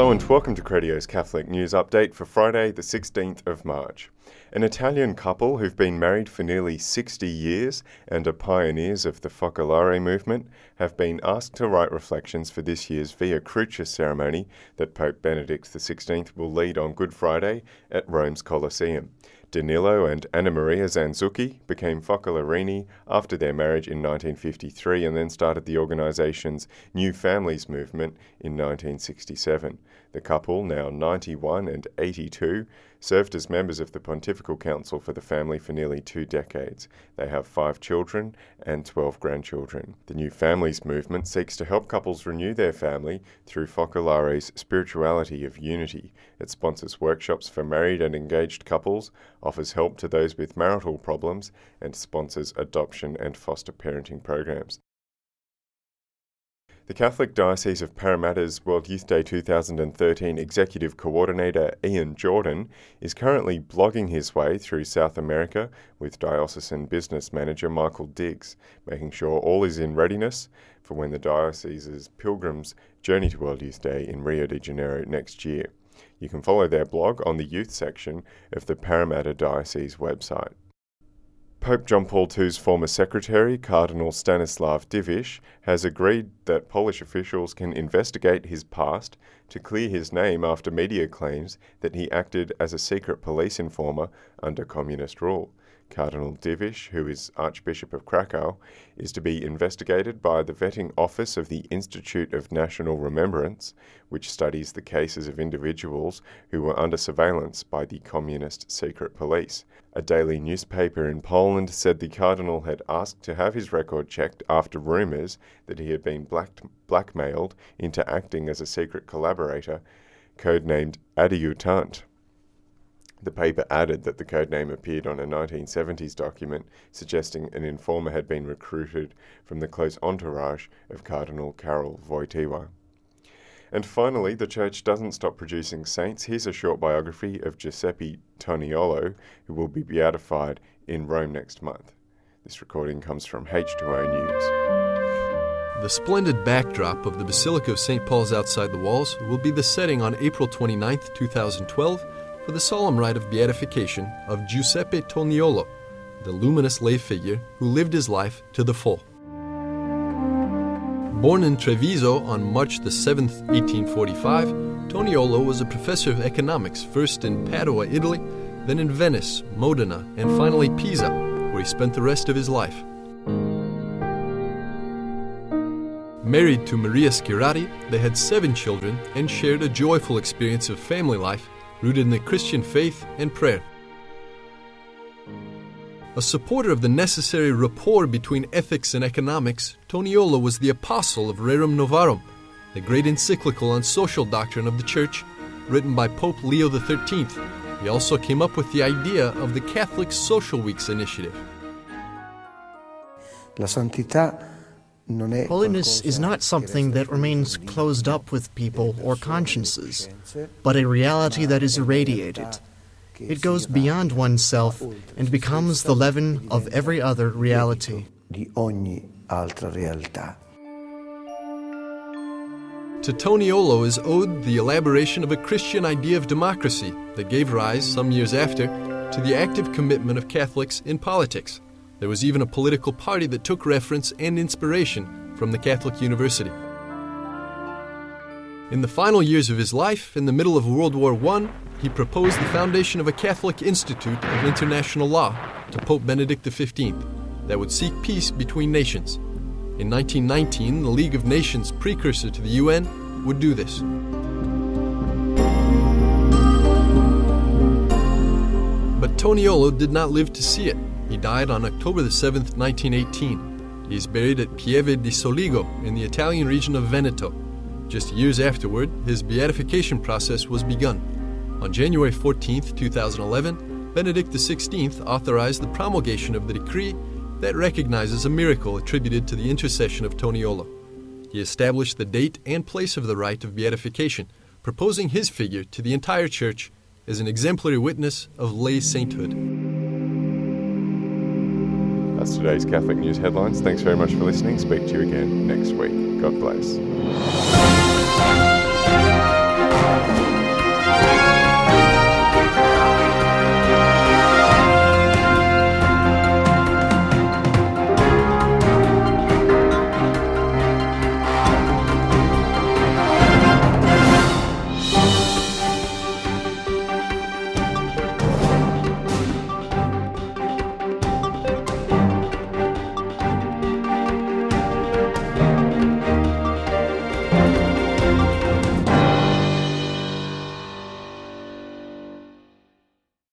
Hello and welcome to Credio's Catholic News Update for Friday, the 16th of March. An Italian couple who've been married for nearly 60 years and are pioneers of the Focolare movement have been asked to write reflections for this year's Via Crucis ceremony that Pope Benedict XVI will lead on Good Friday at Rome's Colosseum. Danilo and Anna Maria Zanzucchi became Focolarini after their marriage in 1953 and then started the organisation's New Families movement in 1967. The couple, now 91 and 82, served as members of the Pontifical Council for the Family for nearly two decades. They have five children and 12 grandchildren. The New Families movement seeks to help couples renew their family through Focolare's spirituality of unity. It sponsors workshops for married and engaged couples, offers help to those with marital problems, and sponsors adoption and foster parenting programs. The Catholic Diocese of Parramatta's World Youth Day 2013 Executive Coordinator Ian Jordan is currently blogging his way through South America with diocesan business manager Michael Diggs, making sure all is in readiness for when the diocese's pilgrims journey to World Youth Day in Rio de Janeiro next year. You can follow their blog on the youth section of the Parramatta Diocese website. Pope John Paul II's former secretary, Cardinal Stanislav Dziwisz, has agreed that Polish officials can investigate his past to clear his name after media claims that he acted as a secret police informer under communist rule. Cardinal Dziwisz, who is Archbishop of Krakow, is to be investigated by the vetting office of the Institute of National Remembrance, which studies the cases of individuals who were under surveillance by the communist secret police. A daily newspaper in Poland said the Cardinal had asked to have his record checked after rumours that he had been black- blackmailed into acting as a secret collaborator, codenamed Adiutant. The paper added that the codename appeared on a 1970s document suggesting an informer had been recruited from the close entourage of Cardinal Karol Wojtyła. And finally, the church doesn't stop producing saints. Here's a short biography of Giuseppe Toniolo, who will be beatified in Rome next month. This recording comes from H2O News. The splendid backdrop of the Basilica of St. Paul's outside the walls will be the setting on April 29, 2012 for the solemn rite of beatification of Giuseppe Toniolo, the luminous lay figure who lived his life to the full. Born in Treviso on March the 7th, 1845, Toniolo was a professor of economics first in Padua, Italy, then in Venice, Modena, and finally Pisa, where he spent the rest of his life. Married to Maria Schiratti, they had seven children and shared a joyful experience of family life rooted in the Christian faith and prayer. A supporter of the necessary rapport between ethics and economics, Toniolo was the apostle of Rerum Novarum, the great encyclical on social doctrine of the Church, written by Pope Leo XIII. He also came up with the idea of the Catholic Social Weeks initiative. La santità Holiness is not something that remains closed up with people or consciences, but a reality that is irradiated. It goes beyond oneself and becomes the leaven of every other reality. di ogni altra realtà. To Toniolo is owed the elaboration of a Christian idea of democracy that gave rise, some years after, to the active commitment of Catholics in politics. There was even a political party that took reference and inspiration from the Catholic University. In the final years of his life, in the middle of World War I, he proposed the foundation of a Catholic Institute of International Law to Pope Benedict XV that would seek peace between nations. In 1919, the League of Nations, precursor to the UN, would do this. But Toniolo did not live to see it. He died on October 7, 1918. He is buried at Pieve di Soligo in the Italian region of Veneto. Just years afterward, his beatification process was begun. On January 14, 2011, Benedict XVI authorized the promulgation of the decree that recognizes a miracle attributed to the intercession of Toniolo. He established the date and place of the rite of beatification, proposing his figure to the entire Church as an exemplary witness of lay sainthood. That's today's Catholic News headlines. Thanks very much for listening. Speak to you again next week. God bless.